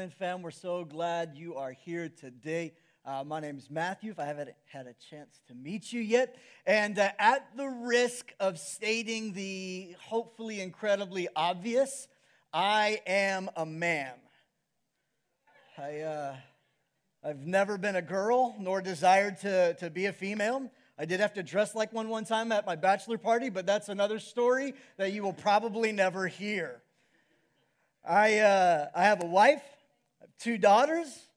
morning, fam. We're so glad you are here today. Uh, my name is Matthew, if I haven't had a chance to meet you yet. And uh, at the risk of stating the hopefully incredibly obvious, I am a man. I, uh, I've never been a girl nor desired to, to be a female. I did have to dress like one one time at my bachelor party, but that's another story that you will probably never hear. I, uh, I have a wife, two daughters,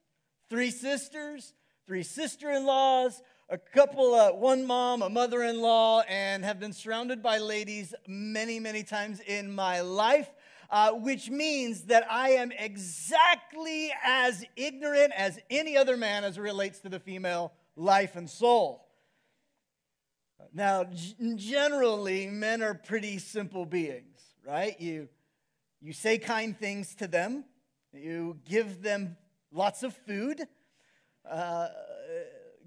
three sisters, three sister in laws, a couple, uh, one mom, a mother in law, and have been surrounded by ladies many, many times in my life. Uh, which means that I am exactly as ignorant as any other man as it relates to the female life and soul. Now, g- generally, men are pretty simple beings, right? You you say kind things to them, you give them lots of food, uh,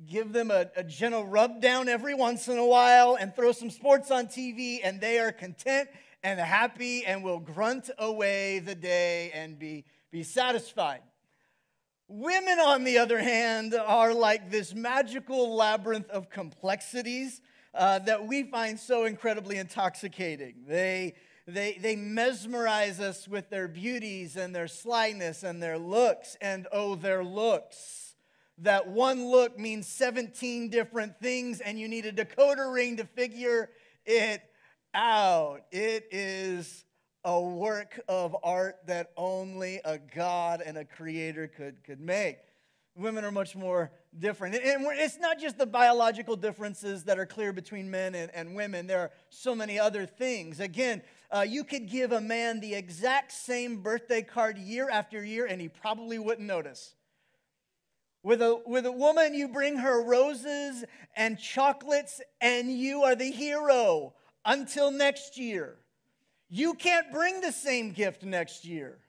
give them a, a gentle rub down every once in a while, and throw some sports on TV, and they are content and happy and will grunt away the day and be, be satisfied. Women, on the other hand, are like this magical labyrinth of complexities uh, that we find so incredibly intoxicating. They they, they mesmerize us with their beauties and their slyness and their looks, and oh, their looks. That one look means 17 different things, and you need a decoder ring to figure it out. It is a work of art that only a God and a creator could, could make. Women are much more different. And it's not just the biological differences that are clear between men and, and women, there are so many other things. Again, uh, you could give a man the exact same birthday card year after year, and he probably wouldn't notice. With a, with a woman, you bring her roses and chocolates, and you are the hero until next year. You can't bring the same gift next year.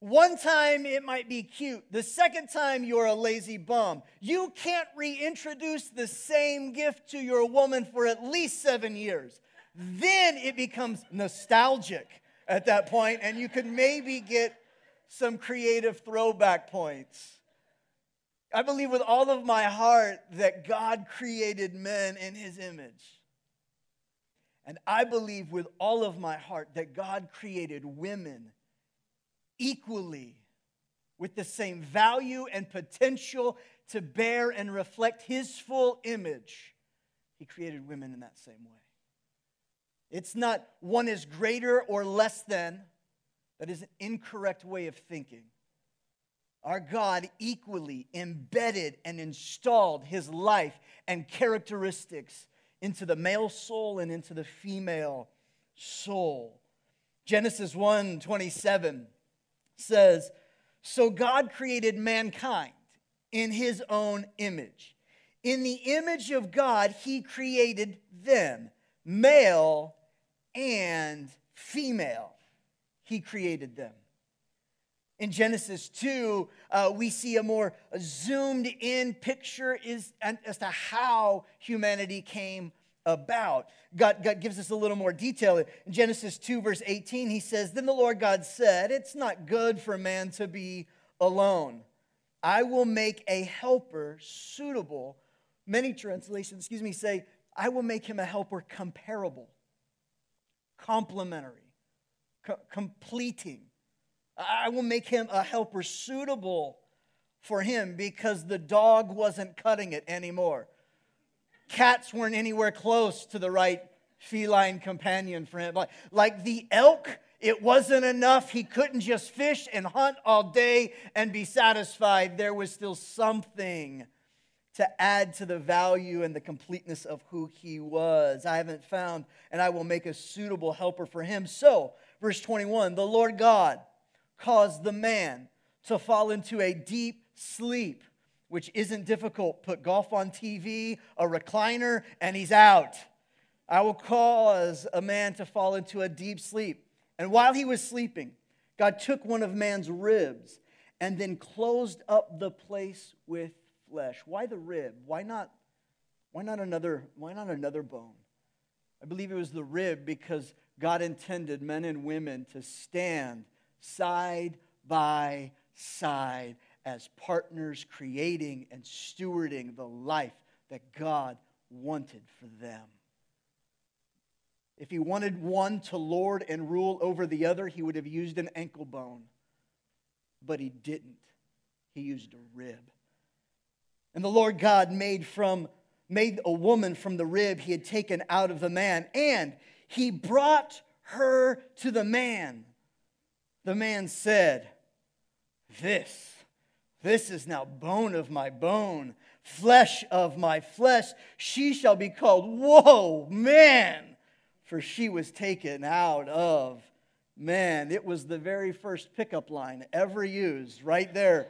One time it might be cute. The second time you're a lazy bum. You can't reintroduce the same gift to your woman for at least seven years then it becomes nostalgic at that point, and you could maybe get some creative throwback points. I believe with all of my heart that God created men in his image. And I believe with all of my heart that God created women equally with the same value and potential to bear and reflect his full image. He created women in that same way. It's not one is greater or less than. That is an incorrect way of thinking. Our God equally embedded and installed his life and characteristics into the male soul and into the female soul. Genesis 1 27 says, So God created mankind in his own image. In the image of God, he created them, male and female. He created them. In Genesis 2, uh, we see a more zoomed in picture is, as to how humanity came about. God, God gives us a little more detail. In Genesis 2, verse 18, he says, Then the Lord God said, It's not good for man to be alone. I will make a helper suitable. Many translations, excuse me, say, I will make him a helper comparable complementary, co- completing. I will make him a helper suitable for him because the dog wasn't cutting it anymore. Cats weren't anywhere close to the right feline companion for him. Like, like the elk, it wasn't enough. He couldn't just fish and hunt all day and be satisfied. There was still something to add to the value and the completeness of who he was. I haven't found, and I will make a suitable helper for him. So, verse 21 the Lord God caused the man to fall into a deep sleep, which isn't difficult. Put golf on TV, a recliner, and he's out. I will cause a man to fall into a deep sleep. And while he was sleeping, God took one of man's ribs and then closed up the place with flesh. Why the rib? Why not, why not another, why not another bone? I believe it was the rib because God intended men and women to stand side by side as partners, creating and stewarding the life that God wanted for them. If he wanted one to lord and rule over the other, he would have used an ankle bone. But he didn't. He used a rib. And the Lord God made from made a woman from the rib he had taken out of the man, and he brought her to the man. The man said, This, this is now bone of my bone, flesh of my flesh. She shall be called, Whoa, man, for she was taken out of man. It was the very first pickup line ever used, right there,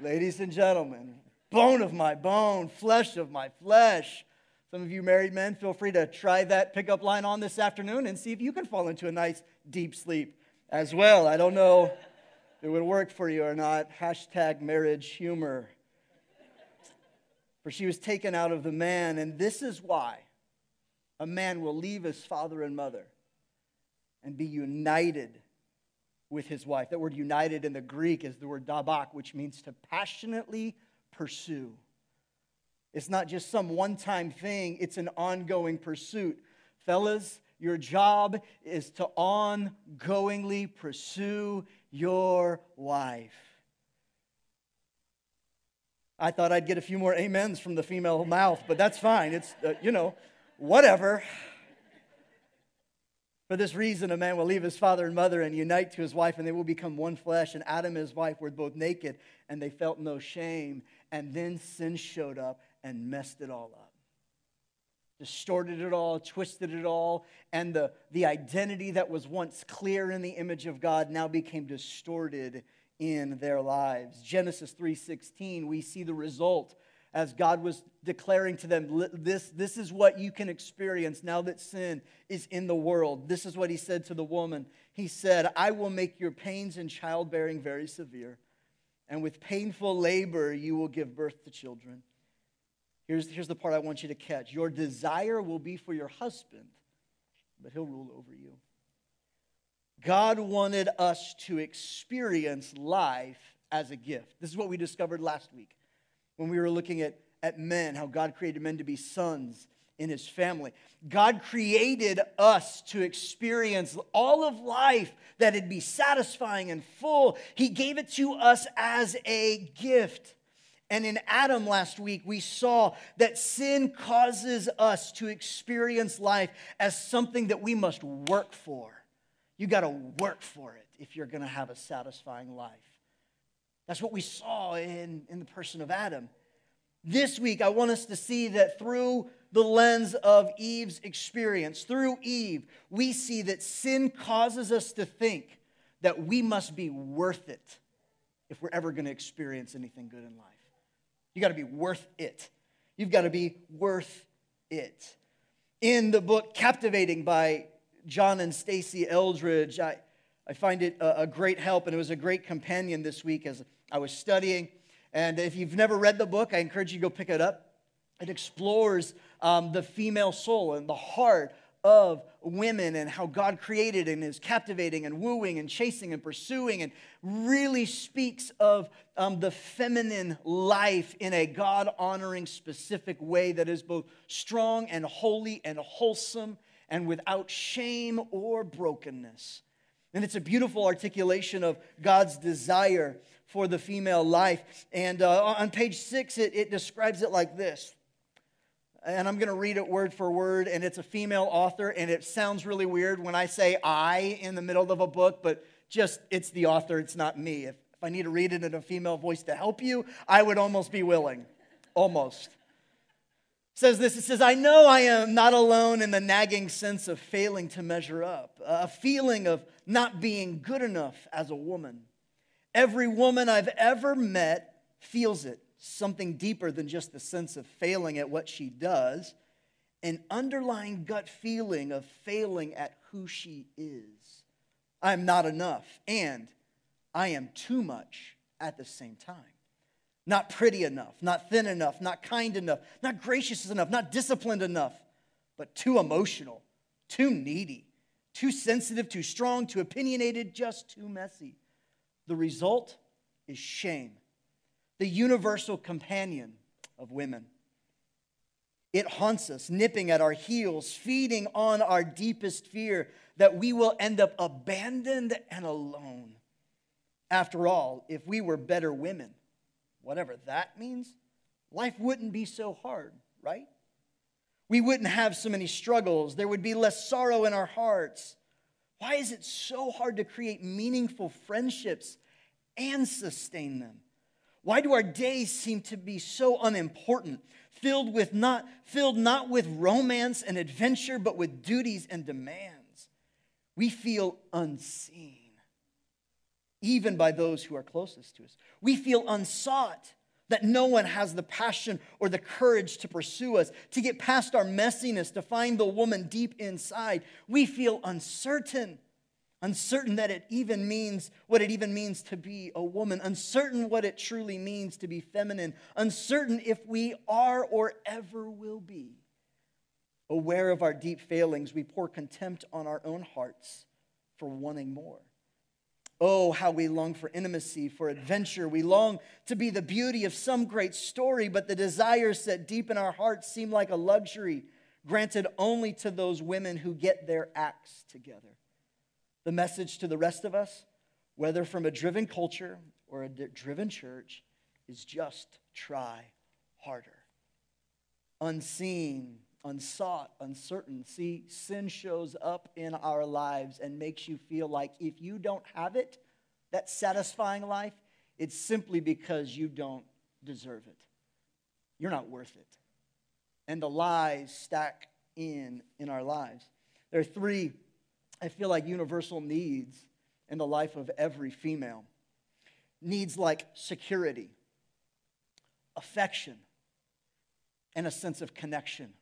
ladies and gentlemen bone of my bone, flesh of my flesh. Some of you married men, feel free to try that pickup line on this afternoon and see if you can fall into a nice deep sleep as well. I don't know if it would work for you or not. Hashtag marriage humor. For she was taken out of the man, and this is why a man will leave his father and mother and be united with his wife. That word united in the Greek is the word dabak, which means to passionately pursue. It's not just some one time thing, it's an ongoing pursuit. Fellas, your job is to ongoingly pursue your wife. I thought I'd get a few more amens from the female mouth, but that's fine. It's, uh, you know, whatever. For this reason, a man will leave his father and mother and unite to his wife, and they will become one flesh. And Adam and his wife were both naked, and they felt no shame. And then sin showed up and messed it all up. Distorted it all, twisted it all, and the, the identity that was once clear in the image of God now became distorted in their lives. Genesis 3:16, we see the result as God was declaring to them, this, this is what you can experience now that sin is in the world. This is what he said to the woman. He said, I will make your pains in childbearing very severe and with painful labor you will give birth to children. Here's, here's the part I want you to catch your desire will be for your husband, but he'll rule over you. God wanted us to experience life as a gift. This is what we discovered last week when we were looking at, at men, how God created men to be sons in his family. God created us to experience all of life that it'd be satisfying and full. He gave it to us as a gift. And in Adam last week, we saw that sin causes us to experience life as something that we must work for. You got to work for it if you're going to have a satisfying life. That's what we saw in, in the person of Adam. This week, I want us to see that through the lens of Eve's experience, through Eve, we see that sin causes us to think that we must be worth it if we're ever going to experience anything good in life. You got to be worth it. You've got to be worth it. In the book Captivating by John and Stasi Eldredge, I, I find it a, a great help, and it was a great companion this week as I was studying. And if you've never read the book, I encourage you to go pick it up. It explores um, the female soul and the heart of women and how God created and is captivating and wooing and chasing and pursuing and really speaks of um, the feminine life in a God honoring, specific way that is both strong and holy and wholesome and without shame or brokenness. And it's a beautiful articulation of God's desire for the female life. And uh, on page six, it, it describes it like this and I'm going to read it word for word, and it's a female author, and it sounds really weird when I say I in the middle of a book, but just it's the author, it's not me. If, if I need to read it in a female voice to help you, I would almost be willing. Almost. Says this it says, I know I am not alone in the nagging sense of failing to measure up, a feeling of not being good enough as a woman. Every woman I've ever met feels it something deeper than just the sense of failing at what she does, an underlying gut feeling of failing at who she is. I'm not enough, and I am too much at the same time. Not pretty enough, not thin enough, not kind enough, not gracious enough, not disciplined enough, but too emotional, too needy, too sensitive, too strong, too opinionated, just too messy. The result? is shame, the universal companion of women. It haunts us, nipping at our heels, feeding on our deepest fear that we will end up abandoned and alone. After all, if we were better women, whatever that means, life wouldn't be so hard, right? We wouldn't have so many struggles. There would be less sorrow in our hearts. Why is it so hard to create meaningful friendships and sustain them? Why do our days seem to be so unimportant, filled with not filled not with romance and adventure, but with duties and demands? We feel unseen, even by those who are closest to us. We feel unsought, that no one has the passion or the courage to pursue us, to get past our messiness, to find the woman deep inside. We feel uncertain uncertain that it even means what it even means to be a woman, uncertain what it truly means to be feminine, uncertain if we are or ever will be. Aware of our deep failings, we pour contempt on our own hearts for wanting more. Oh, how we long for intimacy, for adventure. We long to be the beauty of some great story, but the desires set deep in our hearts seem like a luxury granted only to those women who get their acts together. The message to the rest of us, whether from a driven culture or a driven church, is just try harder. Unseen, unsought, uncertain. See, sin shows up in our lives and makes you feel like if you don't have it, that satisfying life, it's simply because you don't deserve it. You're not worth it. And the lies stack in in our lives. There are three I feel like universal needs in the life of every female. Needs like security, affection, and a sense of connection.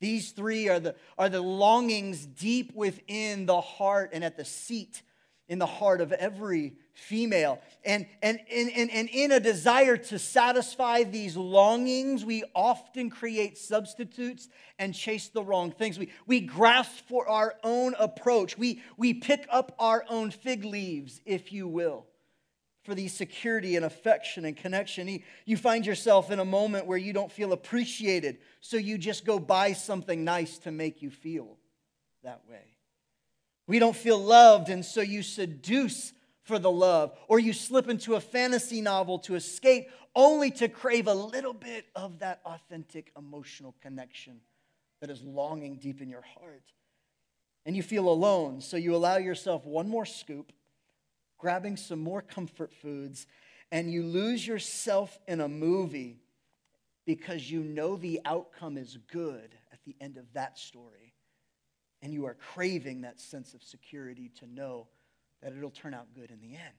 These three are the, are the longings deep within the heart and at the seat in the heart of every female. And, and, and, and, and in a desire to satisfy these longings, we often create substitutes and chase the wrong things. We, we grasp for our own approach. We, we pick up our own fig leaves, if you will, for the security and affection and connection. You find yourself in a moment where you don't feel appreciated, so you just go buy something nice to make you feel that way. We don't feel loved, and so you seduce for the love, or you slip into a fantasy novel to escape, only to crave a little bit of that authentic emotional connection that is longing deep in your heart. And you feel alone, so you allow yourself one more scoop, grabbing some more comfort foods, and you lose yourself in a movie because you know the outcome is good at the end of that story and you are craving that sense of security to know that it'll turn out good in the end.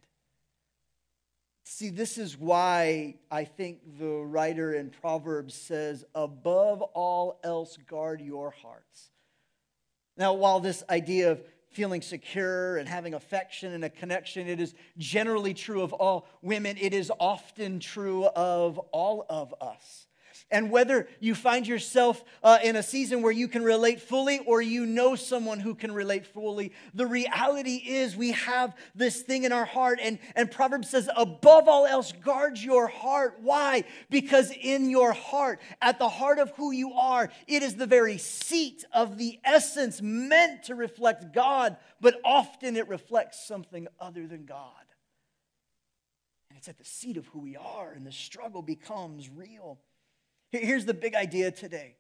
See, this is why I think the writer in Proverbs says, above all else, guard your hearts. Now, while this idea of feeling secure and having affection and a connection, it is generally true of all women, it is often true of all of us. And whether you find yourself uh, in a season where you can relate fully or you know someone who can relate fully, the reality is we have this thing in our heart. And, and Proverbs says, above all else, guard your heart. Why? Because in your heart, at the heart of who you are, it is the very seat of the essence meant to reflect God, but often it reflects something other than God. And it's at the seat of who we are, and the struggle becomes real. Here's the big idea today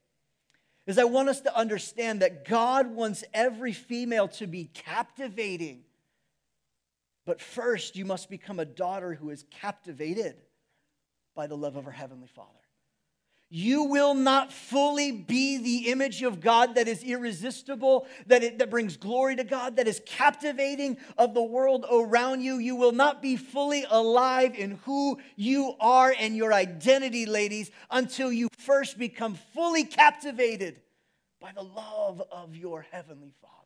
is I want us to understand that God wants every female to be captivating. But first, you must become a daughter who is captivated by the love of her heavenly Father you will not fully be the image of God that is irresistible, that, it, that brings glory to God, that is captivating of the world around you. You will not be fully alive in who you are and your identity, ladies, until you first become fully captivated by the love of your Heavenly Father.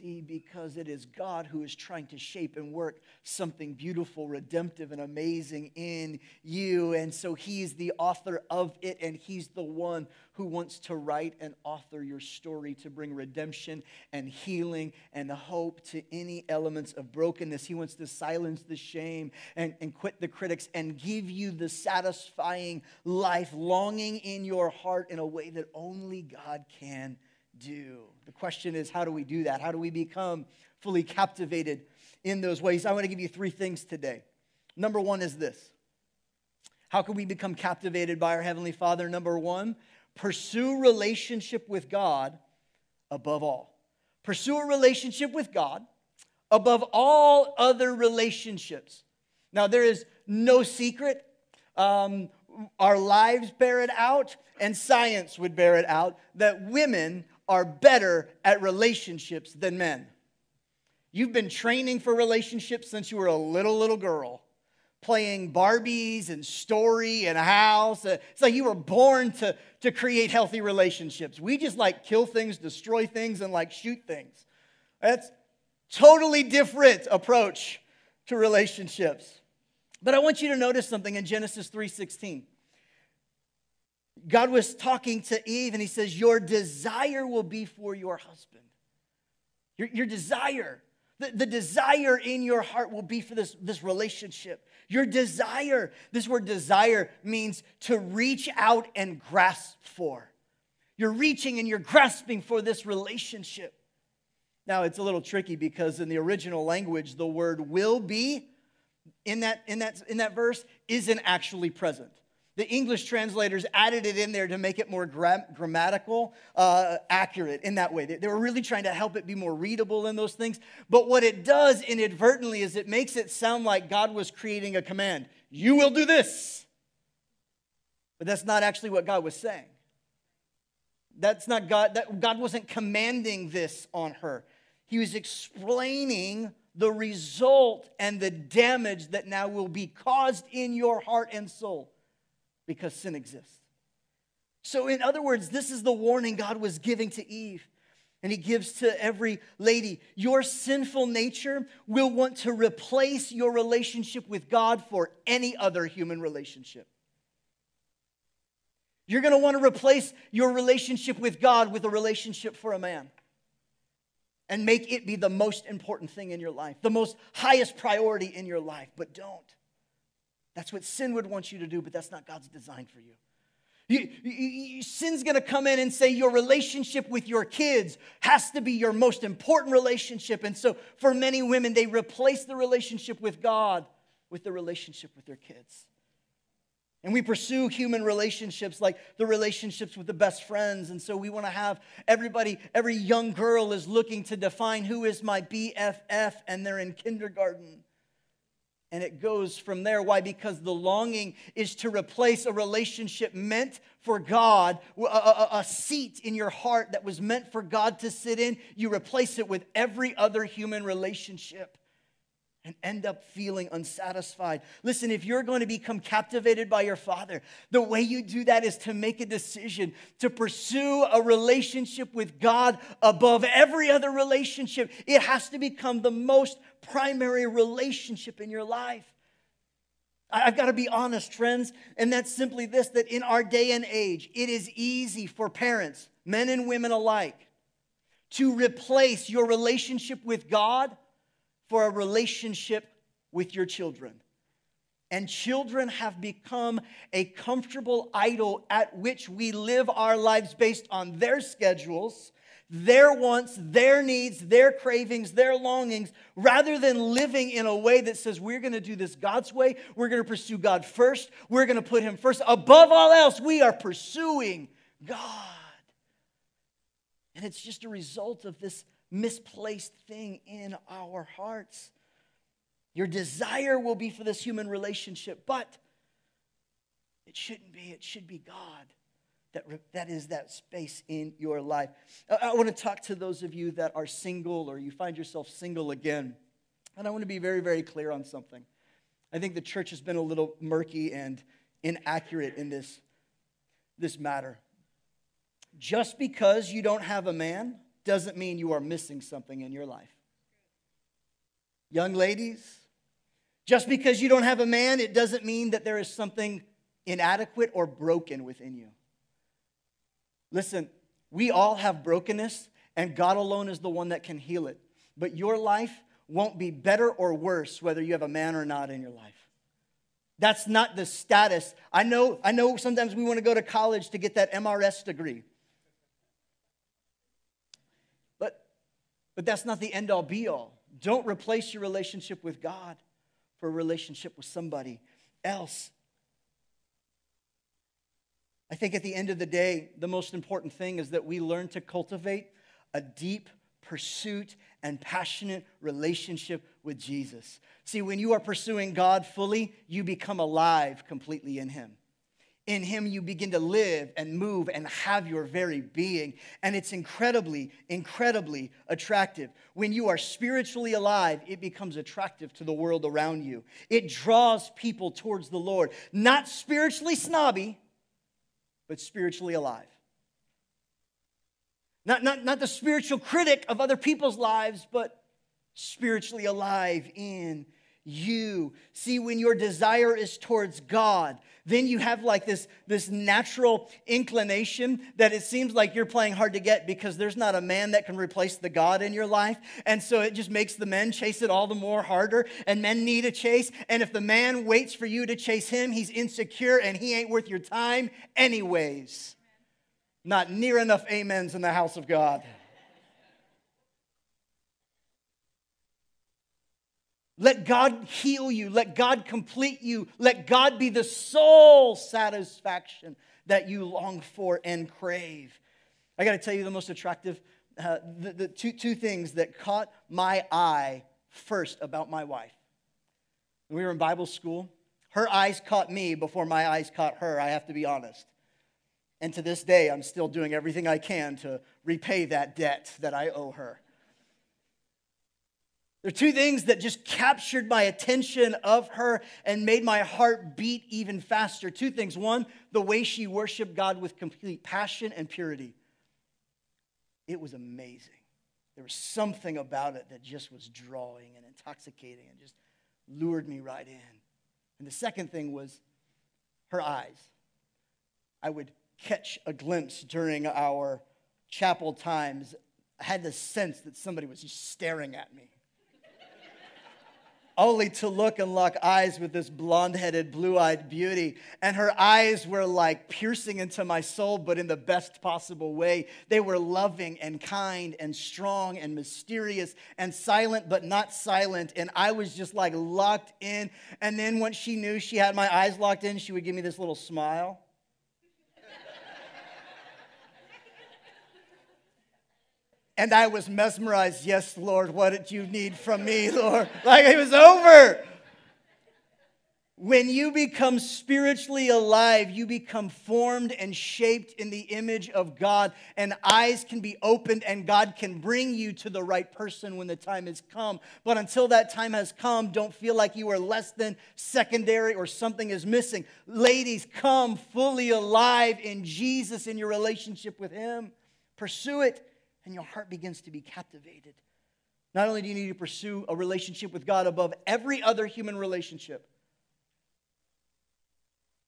See, because it is God who is trying to shape and work something beautiful, redemptive, and amazing in you. And so He's the author of it, and He's the one who wants to write and author your story to bring redemption and healing and hope to any elements of brokenness. He wants to silence the shame and, and quit the critics and give you the satisfying life, longing in your heart in a way that only God can do. The question is, how do we do that? How do we become fully captivated in those ways? I want to give you three things today. Number one is this How can we become captivated by our Heavenly Father? Number one, pursue relationship with God above all. Pursue a relationship with God above all other relationships. Now, there is no secret. Um, our lives bear it out, and science would bear it out that women are better at relationships than men. You've been training for relationships since you were a little, little girl, playing Barbies and story and house. Uh, it's like you were born to, to create healthy relationships. We just like kill things, destroy things, and like shoot things. That's totally different approach to relationships. But I want you to notice something in Genesis 3:16. God was talking to Eve and he says, Your desire will be for your husband. Your, your desire, the, the desire in your heart will be for this, this relationship. Your desire, this word desire means to reach out and grasp for. You're reaching and you're grasping for this relationship. Now, it's a little tricky because in the original language, the word will be in that, in that, in that verse isn't actually present. The English translators added it in there to make it more gra- grammatical, uh, accurate in that way. They, they were really trying to help it be more readable in those things. But what it does inadvertently is it makes it sound like God was creating a command You will do this. But that's not actually what God was saying. That's not God, that, God wasn't commanding this on her. He was explaining the result and the damage that now will be caused in your heart and soul because sin exists. So, in other words, this is the warning God was giving to Eve. And he gives to every lady your sinful nature will want to replace your relationship with God for any other human relationship. You're going to want to replace your relationship with God with a relationship for a man and make it be the most important thing in your life, the most highest priority in your life. But don't. That's what sin would want you to do, but that's not God's design for you. You, you, you, sin's gonna come in and say your relationship with your kids has to be your most important relationship. And so, for many women, they replace the relationship with God with the relationship with their kids. And we pursue human relationships like the relationships with the best friends. And so we want to have everybody, every young girl is looking to define who is my BFF, and they're in kindergarten. And it goes from there. Why? Because the longing is to replace a relationship meant for God, a, a, a, seat in your heart that was meant for God to sit in. You replace it with every other human relationship and end up feeling unsatisfied. Listen, if you're going to become captivated by your Father, the way you do that is to make a decision to pursue a relationship with God above every other relationship. It has to become the most primary relationship in your life. I've got to be honest, friends, and that's simply this that in our day and age, it is easy for parents, men and women alike, to replace your relationship with God for a relationship with your children. And children have become a comfortable idol at which we live our lives based on their schedules, their wants, their needs, their cravings, their longings, rather than living in a way that says, we're to do this God's way. We're to pursue God first. We're to put Him first. Above all else, we are pursuing God. And it's just a result of this misplaced thing in our hearts. Your desire will be for this human relationship, but it shouldn't be. It should be God that, that is that space in your life. I, I want to talk to those of you that are single or you find yourself single again. And I want to be very, very clear on something. I think the church has been a little murky and inaccurate in this, this matter. Just because you don't have a man doesn't mean you are missing something in your life. Young ladies, just because you don't have a man, it doesn't mean that there is something inadequate or broken within you. Listen, we all have brokenness, and God alone is the one that can heal it. But your life won't be better or worse whether you have a man or not in your life. That's not the status. I know, I know sometimes we want to go to college to get that MRS degree. But, but that's not the end all be all. Don't replace your relationship with God for a relationship with somebody else. I think at the end of the day, the most important thing is that we learn to cultivate a deep pursuit and passionate relationship with Jesus. See, when you are pursuing God fully, you become alive completely in Him. In Him, you begin to live and move and have your very being. And it's incredibly, incredibly attractive. When you are spiritually alive, it becomes attractive to the world around you. It draws people towards the Lord. Not spiritually snobby, but spiritually alive. Not, not, not the spiritual critic of other people's lives, but spiritually alive in you. See, when your desire is towards God, then you have like this, this natural inclination that it seems like you're playing hard to get because there's not a man that can replace the God in your life. And so it just makes the men chase it all the more harder. And men need a chase. And if the man waits for you to chase him, he's insecure and he ain't worth your time, anyways. Not near enough amens in the house of God. Let God heal you. Let God complete you. Let God be the sole satisfaction that you long for and crave. I got to tell you the most attractive, uh, the, the two, two things that caught my eye first about my wife. we were in Bible school. Her eyes caught me before my eyes caught her, I have to be honest. And to this day, I'm still doing everything I can to repay that debt that I owe her. There are two things that just captured my attention of her and made my heart beat even faster. Two things. One, the way she worshiped God with complete passion and purity. It was amazing. There was something about it that just was drawing and intoxicating and just lured me right in. And the second thing was her eyes. I would catch a glimpse during our chapel times. I had the sense that somebody was just staring at me only to look and lock eyes with this blonde headed, blue eyed beauty. And her eyes were like piercing into my soul, but in the best possible way. They were loving and kind and strong and mysterious and silent, but not silent. And I was just like locked in. And then once she knew she had my eyes locked in, she would give me this little smile. And I was mesmerized. Yes, Lord, what did you need from me, Lord? Like it was over. When you become spiritually alive, you become formed and shaped in the image of God, and eyes can be opened, and God can bring you to the right person when the time has come. But until that time has come, don't feel like you are less than secondary or something is missing. Ladies, come fully alive in Jesus in your relationship with Him. Pursue it and your heart begins to be captivated. Not only do you need to pursue a relationship with God above every other human relationship,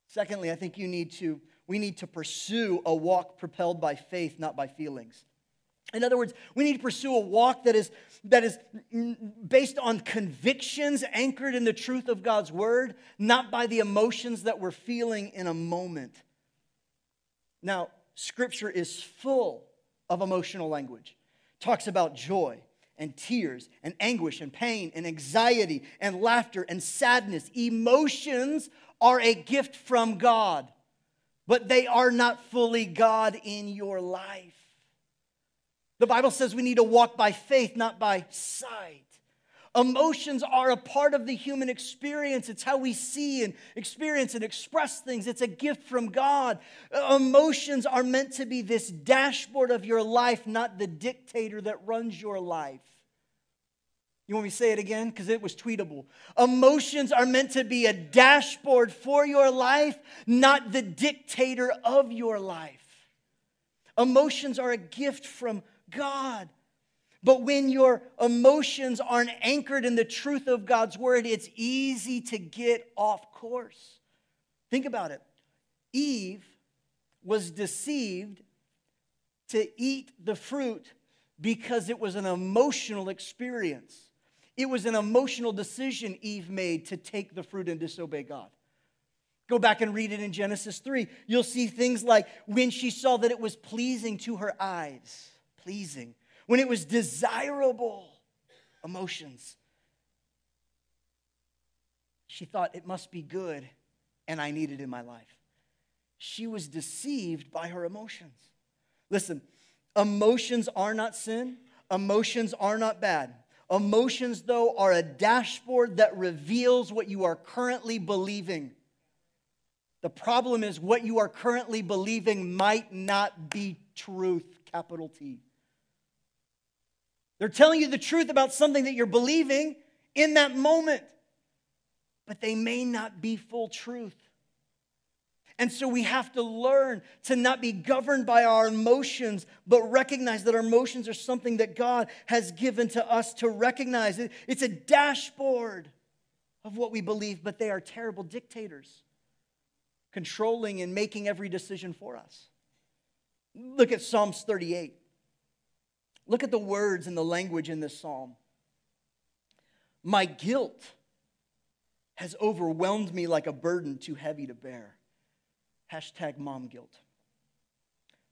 secondly, I think you need to, we need to pursue a walk propelled by faith, not by feelings. In other words, we need to pursue a walk that is, that is based on convictions anchored in the truth of God's word, not by the emotions that we're feeling in a moment. Now, Scripture is full of emotional language. Talks about joy and tears and anguish and pain and anxiety and laughter and sadness. Emotions are a gift from God, but they are not fully God in your life. The Bible says we need to walk by faith, not by sight. Emotions are a part of the human experience. It's how we see and experience and express things. It's a gift from God. Emotions are meant to be this dashboard of your life, not the dictator that runs your life. You want me to say it again? Because it was tweetable. Emotions are meant to be a dashboard for your life, not the dictator of your life. Emotions are a gift from God. But when your emotions aren't anchored in the truth of God's word, it's easy to get off course. Think about it. Eve was deceived to eat the fruit because it was an emotional experience. It was an emotional decision Eve made to take the fruit and disobey God. Go back and read it in Genesis 3. You'll see things like when she saw that it was pleasing to her eyes, pleasing, when it was desirable, emotions. She thought it must be good and I need it in my life. She was deceived by her emotions. Listen, emotions are not sin, emotions are not bad. Emotions, though, are a dashboard that reveals what you are currently believing. The problem is, what you are currently believing might not be truth, capital T. They're telling you the truth about something that you're believing in that moment, but they may not be full truth. And so we have to learn to not be governed by our emotions, but recognize that our emotions are something that God has given to us to recognize. It's a dashboard of what we believe, but they are terrible dictators controlling and making every decision for us. Look at Psalms 38. Look at the words and the language in this psalm. My guilt has overwhelmed me like a burden too heavy to bear. Hashtag mom guilt.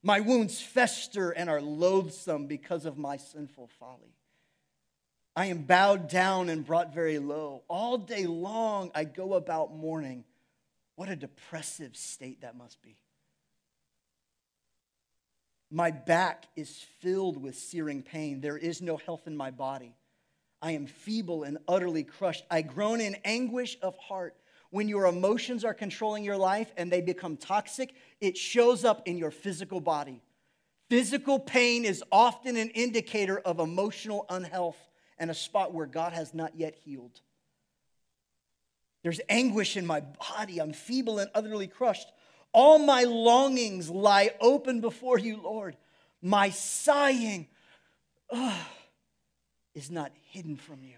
My wounds fester and are loathsome because of my sinful folly. I am bowed down and brought very low. All day long I go about mourning what a depressive state that must be. My back is filled with searing pain. There is no health in my body. I am feeble and utterly crushed. I groan in anguish of heart. When your emotions are controlling your life and they become toxic, it shows up in your physical body. Physical pain is often an indicator of emotional unhealth and a spot where God has not yet healed. There's anguish in my body. I'm feeble and utterly crushed. All my longings lie open before you, Lord. My sighing ugh, is not hidden from you.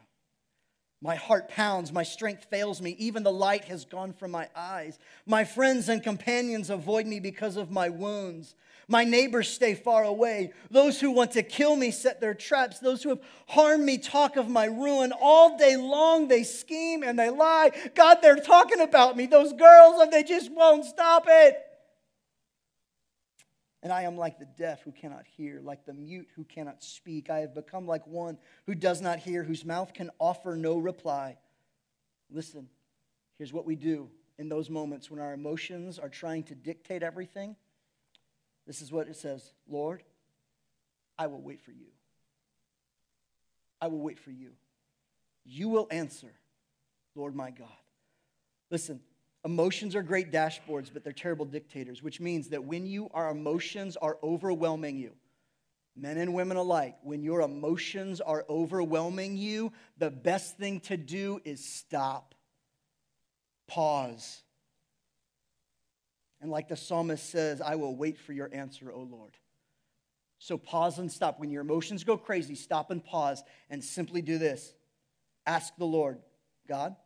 My heart pounds, my strength fails me, even the light has gone from my eyes. My friends and companions avoid me because of my wounds. My neighbors stay far away. Those who want to kill me set their traps. Those who have harmed me talk of my ruin. All day long they scheme and they lie. God, they're talking about me. Those girls, and they just won't stop it. And I am like the deaf who cannot hear, like the mute who cannot speak. I have become like one who does not hear, whose mouth can offer no reply. Listen, here's what we do in those moments when our emotions are trying to dictate everything. This is what it says Lord, I will wait for you. I will wait for you. You will answer, Lord my God. Listen, Emotions are great dashboards, but they're terrible dictators, which means that when you our emotions are overwhelming you, men and women alike, when your emotions are overwhelming you, the best thing to do is stop. Pause. And like the psalmist says, I will wait for your answer, O Lord. So pause and stop. When your emotions go crazy, stop and pause and simply do this. Ask the Lord, God,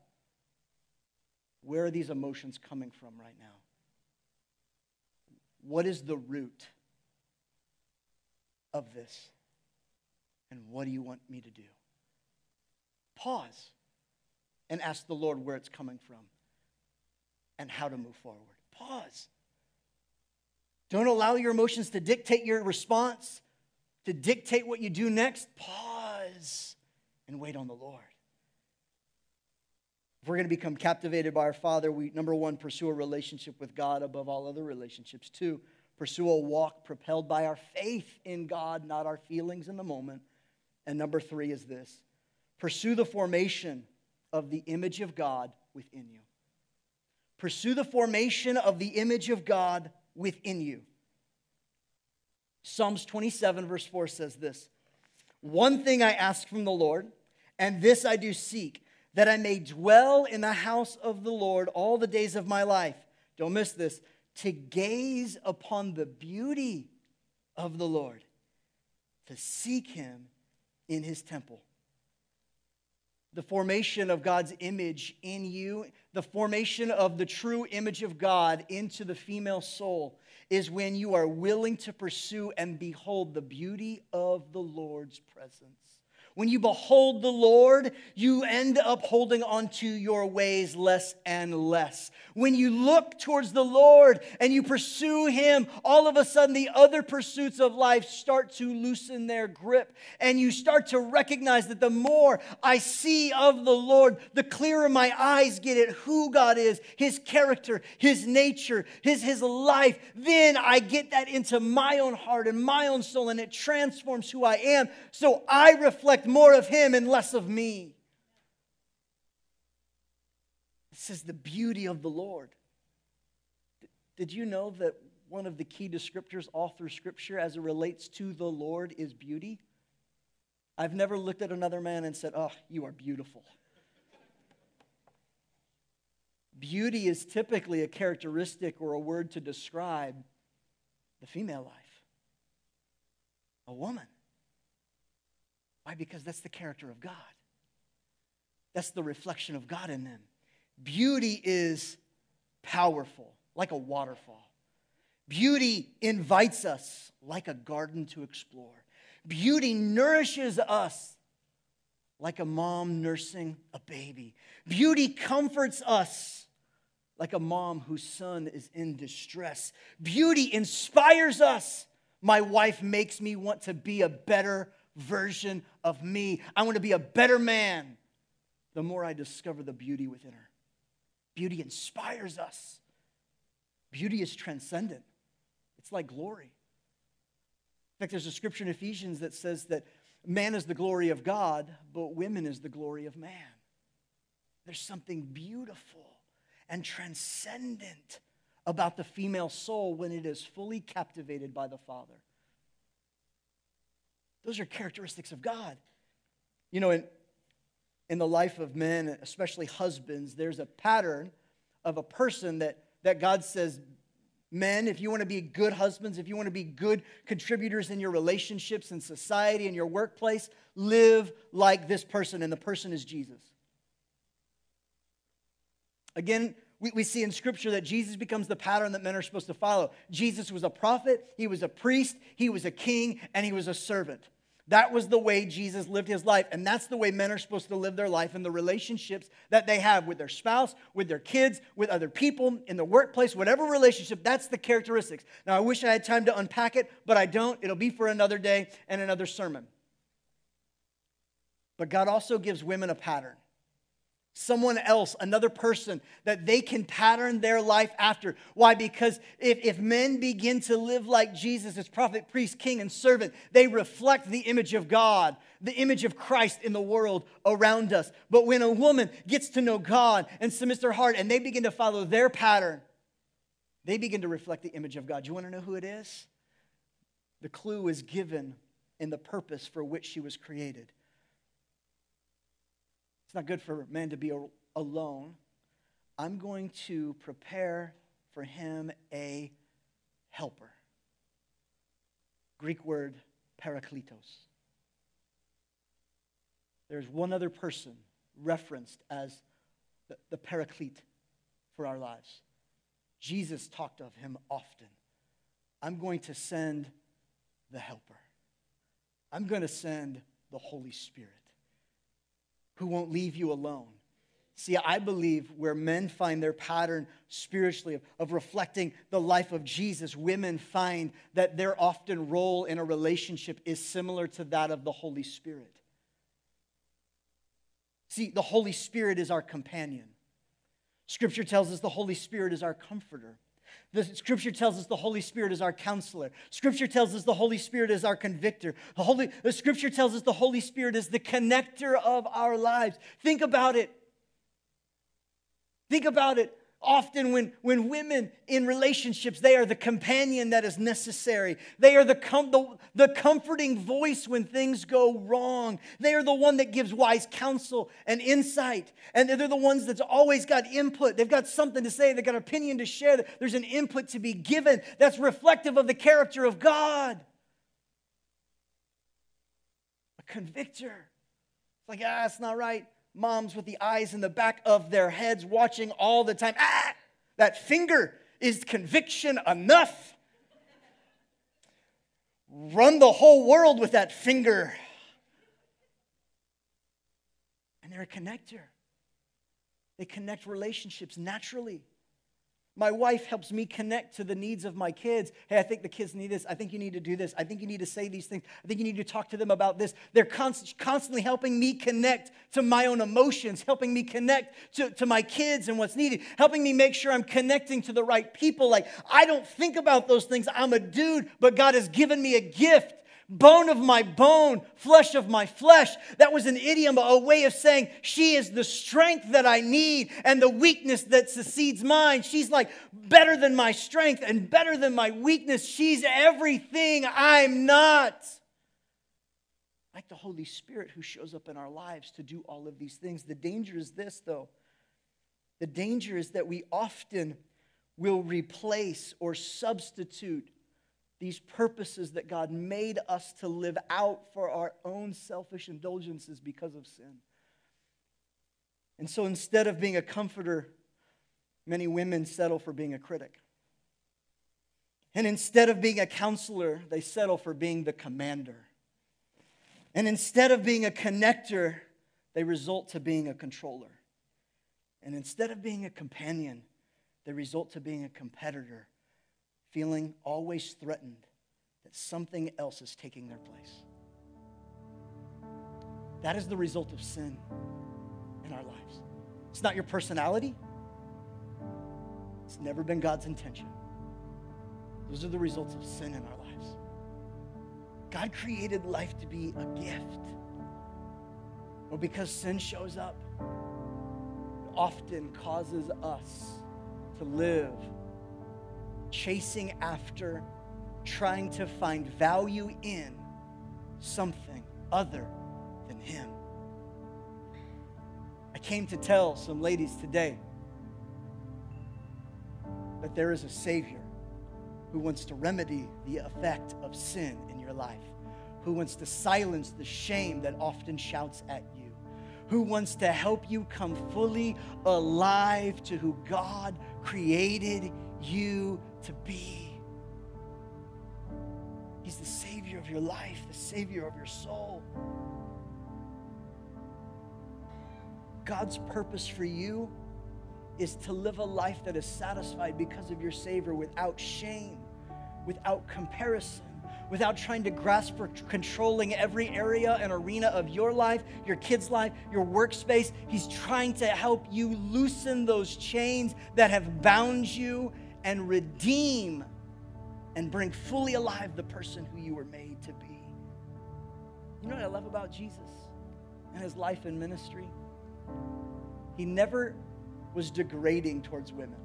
where are these emotions coming from right now? What is the root of this? And what do you want me to do? Pause and ask the Lord where it's coming from and how to move forward. Pause. Don't allow your emotions to dictate your response, to dictate what you do next. Pause and wait on the Lord. If we're going to become captivated by our Father, we, number one, pursue a relationship with God above all other relationships. Two, pursue a walk propelled by our faith in God, not our feelings in the moment. And number three is this pursue the formation of the image of God within you. Pursue the formation of the image of God within you. Psalms 27, verse 4 says this One thing I ask from the Lord, and this I do seek that I may dwell in the house of the Lord all the days of my life. Don't miss this to gaze upon the beauty of the Lord, to seek him in his temple. The formation of God's image in you, the formation of the true image of God into the female soul, is when you are willing to pursue and behold the beauty of the Lord's presence. When you behold the Lord, you end up holding onto your ways less and less. When you look towards the Lord and you pursue Him, all of a sudden the other pursuits of life start to loosen their grip. And you start to recognize that the more I see of the Lord, the clearer my eyes get at who God is, His character, His nature, His, His life. Then I get that into my own heart and my own soul, and it transforms who I am. So I reflect more of him and less of me. This is the beauty of the Lord. Did you know that one of the key descriptors all through Scripture as it relates to the Lord is beauty? I've never looked at another man and said, Oh, you are beautiful. Beauty is typically a characteristic or a word to describe the female life, a woman. Why? Because that's the character of God. That's the reflection of God in them. Beauty is powerful, like a waterfall. Beauty invites us like a garden to explore. Beauty nourishes us like a mom nursing a baby. Beauty comforts us like a mom whose son is in distress. Beauty inspires us. My wife makes me want to be a better version of me. I want to be a better man the more I discover the beauty within her. Beauty inspires us, beauty is transcendent, it's like glory. In fact, there's a scripture in Ephesians that says that man is the glory of God, but women is the glory of man. There's something beautiful and transcendent about the female soul when it is fully captivated by the Father. Those are characteristics of God. You know, in, in the life of men, especially husbands, there's a pattern of a person that, that God says, men, if you want to be good husbands, if you want to be good contributors in your relationships and society and your workplace, live like this person, and the person is Jesus. Again, we, we see in Scripture that Jesus becomes the pattern that men are supposed to follow. Jesus was a prophet, he was a priest, he was a king, and he was a servant. That was the way Jesus lived his life. And that's the way men are supposed to live their life in the relationships that they have with their spouse, with their kids, with other people, in the workplace, whatever relationship, that's the characteristics. Now, I wish I had time to unpack it, but I don't. It'll be for another day and another sermon. But God also gives women a pattern someone else, another person that they can pattern their life after. Why? Because if, if men begin to live like Jesus as prophet, priest, king, and servant, they reflect the image of God, the image of Christ in the world around us. But when a woman gets to know God and submits their heart and they begin to follow their pattern, they begin to reflect the image of God. You want to know who it is? The clue is given in the purpose for which she was created. It's not good for man to be alone. I'm going to prepare for him a helper. Greek word parakletos. There's one other person referenced as the, the paraclete for our lives. Jesus talked of him often. I'm going to send the helper. I'm going to send the Holy Spirit who won't leave you alone. See, I believe where men find their pattern spiritually of, of, reflecting the life of Jesus, women find that their often role in a relationship is similar to that of the Holy Spirit. See, the Holy Spirit is our companion. Scripture tells us the Holy Spirit is our comforter. The scripture tells us the Holy Spirit is our counselor. Scripture tells us the Holy Spirit is our convictor. The, Holy, the scripture tells us the Holy Spirit is the connector of our lives. Think about it. Think about it often when, when women in relationships they are the companion that is necessary. They are the, com- the, the comforting voice when things go wrong. They are the one that gives wise counsel and insight. And they're the ones that's always got input. They've got something to say. They've got opinion to share. There's an input to be given that's reflective of the character of god. A convictor. It's like, ah, it's not right. Moms with the eyes in the back of their heads watching all the time. Ah, that finger is conviction enough. Run the whole world with that finger. And they're a connector. They connect relationships naturally. My wife helps me connect to the needs of my kids. Hey, I think the kids need this. I think you need to do this. I think you need to say these things. I think you need to talk to them about this. They're const- constantly helping me connect to my own emotions, helping me connect to, to my kids and what's needed, helping me make sure I'm connecting to the right people. Like, I don't think about those things. I'm a dude, but God has given me a gift bone of my bone, flesh of my flesh. That was an idiom, a way of saying she is the strength that I need and the weakness that succeeds mine. She's like better than my strength and better than my weakness. She's everything I'm not. Like the Holy Spirit who shows up in our lives to do all of these things. The danger is this, though. The danger is that we often will replace or substitute these purposes that God made us to live out for our own selfish indulgences because of sin. And so instead of being a comforter, many women settle for being a critic. And instead of being a counselor, they settle for being the commander. And instead of being a connector, they result to being a controller. And instead of being a companion, they result to being a competitor feeling always threatened that something else is taking their place. That is the result of sin in our lives. It's not your personality, it's never been God's intention. Those are the results of sin in our lives. God created life to be a gift. But because sin shows up, it often causes us to live chasing after, trying to find value in something other than Him. I came to tell some ladies today that there is a Savior who wants to remedy the effect of sin in your life, who wants to silence the shame that often shouts at you who wants to help you come fully alive to who God created you to be. He's the Savior of your life, the Savior of your soul. God's purpose for you is to live a life that is satisfied because of your Savior without shame, without comparison, without trying to grasp for controlling every area and arena of your life, your kid's life, your workspace. He's trying to help you loosen those chains that have bound you and redeem and bring fully alive the person who you were made to be. You know what I love about Jesus and his life and ministry? He never was degrading towards women.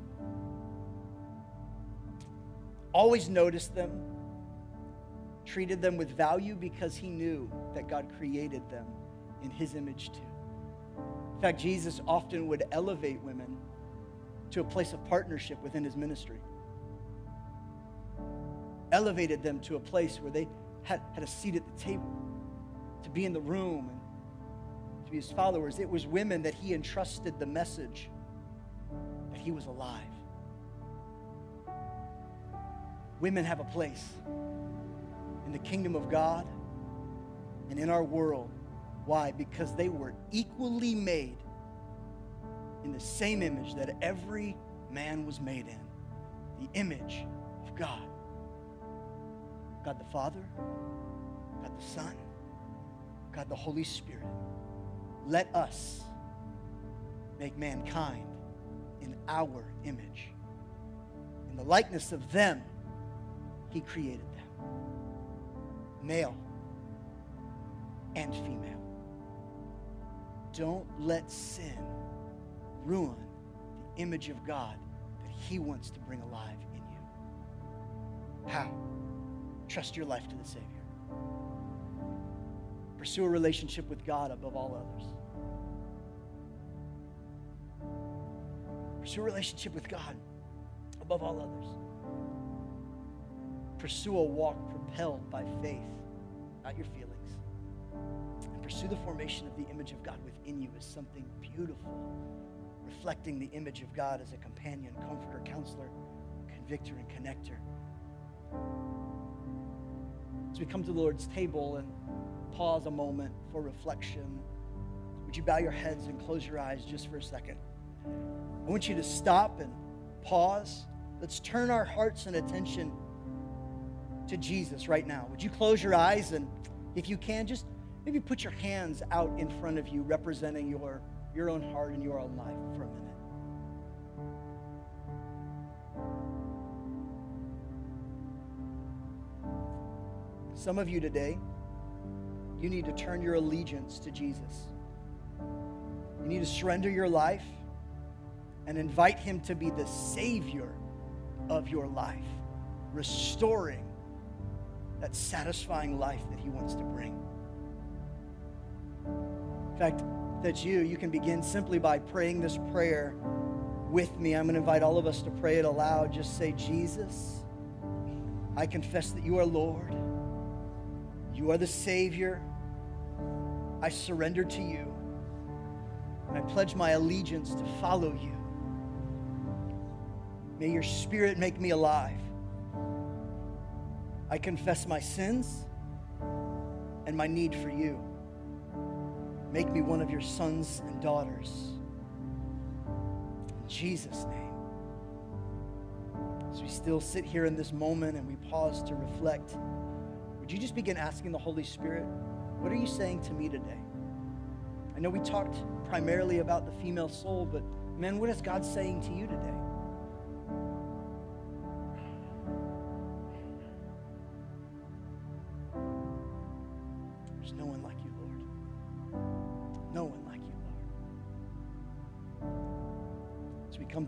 Always noticed them, treated them with value because he knew that God created them in his image too. In fact, Jesus often would elevate women to a place of partnership within his ministry. Elevated them to a place where they had, had a seat at the table, to be in the room, and to be his followers. It was women that he entrusted the message that he was alive. Women have a place in the kingdom of God and in our world. Why? Because they were equally made in the same image that every man was made in the image of God. God the Father, God the Son, God the Holy Spirit. Let us make mankind in our image. In the likeness of them, He created them, male and female. Don't let sin ruin the image of God that He wants to bring alive in you. How? Trust your life to the Savior. Pursue a relationship with God above all others. Pursue a relationship with God above all others. Pursue a walk propelled by faith, not your feelings. And pursue the formation of the image of God within you as something beautiful, reflecting the image of God as a companion, comforter, counselor, convictor, and connector. As we come to the Lord's table and pause a moment for reflection, would you bow your heads and close your eyes just for a second? I want you to stop and pause. Let's turn our hearts and attention to Jesus right now. Would you close your eyes and, if you can, just maybe put your hands out in front of you, representing your, your own heart and your own life for a minute. Some of you today, you need to turn your allegiance to Jesus. You need to surrender your life and invite Him to be the Savior of your life, restoring that satisfying life that He wants to bring. In fact, that's you. You can begin simply by praying this prayer with me. I'm going to invite all of us to pray it aloud. Just say, Jesus, I confess that you are Lord. You are the Savior. I surrender to you. I pledge my allegiance to follow you. May your spirit make me alive. I confess my sins and my need for you. Make me one of your sons and daughters. In Jesus' name. As we still sit here in this moment and we pause to reflect, would you just begin asking the Holy Spirit, what are you saying to me today? I know we talked primarily about the female soul, but man, what is God saying to you today?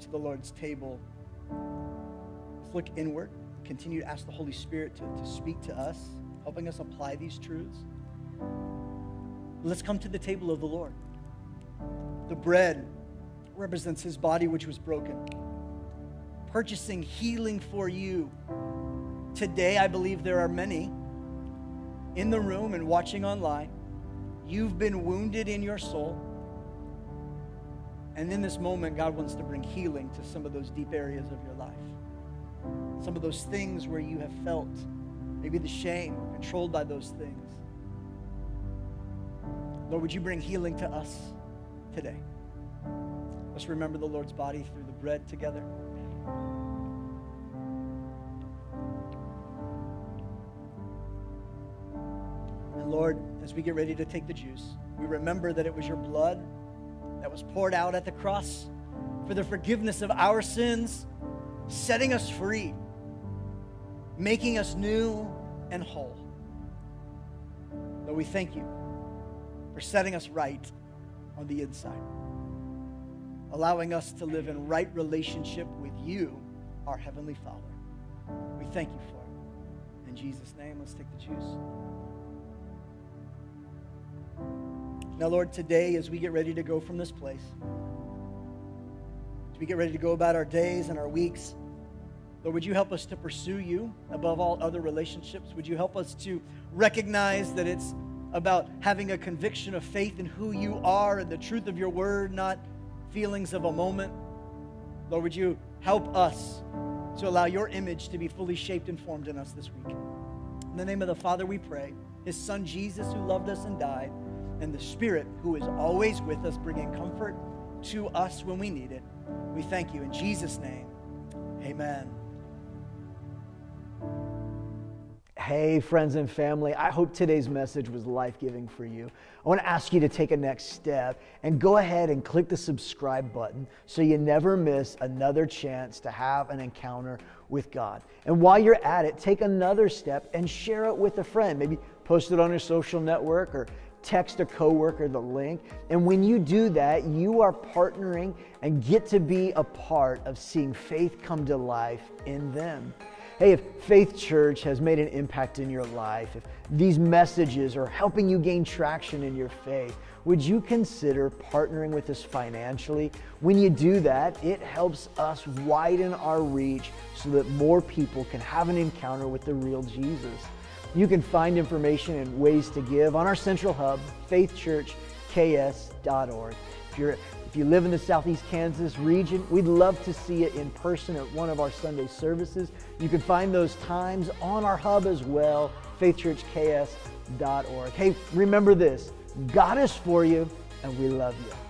To the Lord's table, let's look inward. Continue to ask the Holy Spirit to, to speak to us, helping us apply these truths. Let's come to the table of the Lord. The bread represents his body, which was broken, purchasing healing for you. Today, I believe there are many in the room and watching online. You've been wounded in your soul. And in this moment, God wants to bring healing to some of those deep areas of your life. Some of those things where you have felt maybe the shame controlled by those things. Lord, would you bring healing to us today? Let's remember the Lord's body through the bread together. And Lord, as we get ready to take the juice, we remember that it was your blood that was poured out at the cross for the forgiveness of our sins, setting us free, making us new and whole. Lord, we thank you for setting us right on the inside, allowing us to live in right relationship with you, our Heavenly Father. We thank you for it. In Jesus' name, let's take the juice. Now, Lord, today as we get ready to go from this place, as we get ready to go about our days and our weeks, Lord, would you help us to pursue you above all other relationships? Would you help us to recognize that it's about having a conviction of faith in who you are and the truth of your word, not feelings of a moment. Lord, would you help us to allow your image to be fully shaped and formed in us this week? In the name of the Father, we pray. His Son Jesus, who loved us and died, and the Spirit, who is always with us, bringing comfort to us when we need it. We thank you. In Jesus' name, amen. Hey, friends and family, I hope today's message was life giving for you. I want to ask you to take a next step and go ahead and click the subscribe button so you never miss another chance to have an encounter with God. And while you're at it, take another step and share it with a friend. Maybe post it on your social network or text a coworker the link. And when you do that, you are partnering and get to be a part of seeing faith come to life in them. Hey, if Faith Church has made an impact in your life, if these messages are helping you gain traction in your faith, would you consider partnering with us financially? When you do that, it helps us widen our reach so that more people can have an encounter with the real Jesus. You can find information and ways to give on our central hub, faithchurchks.org. If you're if you live in the Southeast Kansas region, we'd love to see you in person at one of our Sunday services. You can find those times on our hub as well, faithchurchks.org. Hey, remember this God is for you, and we love you.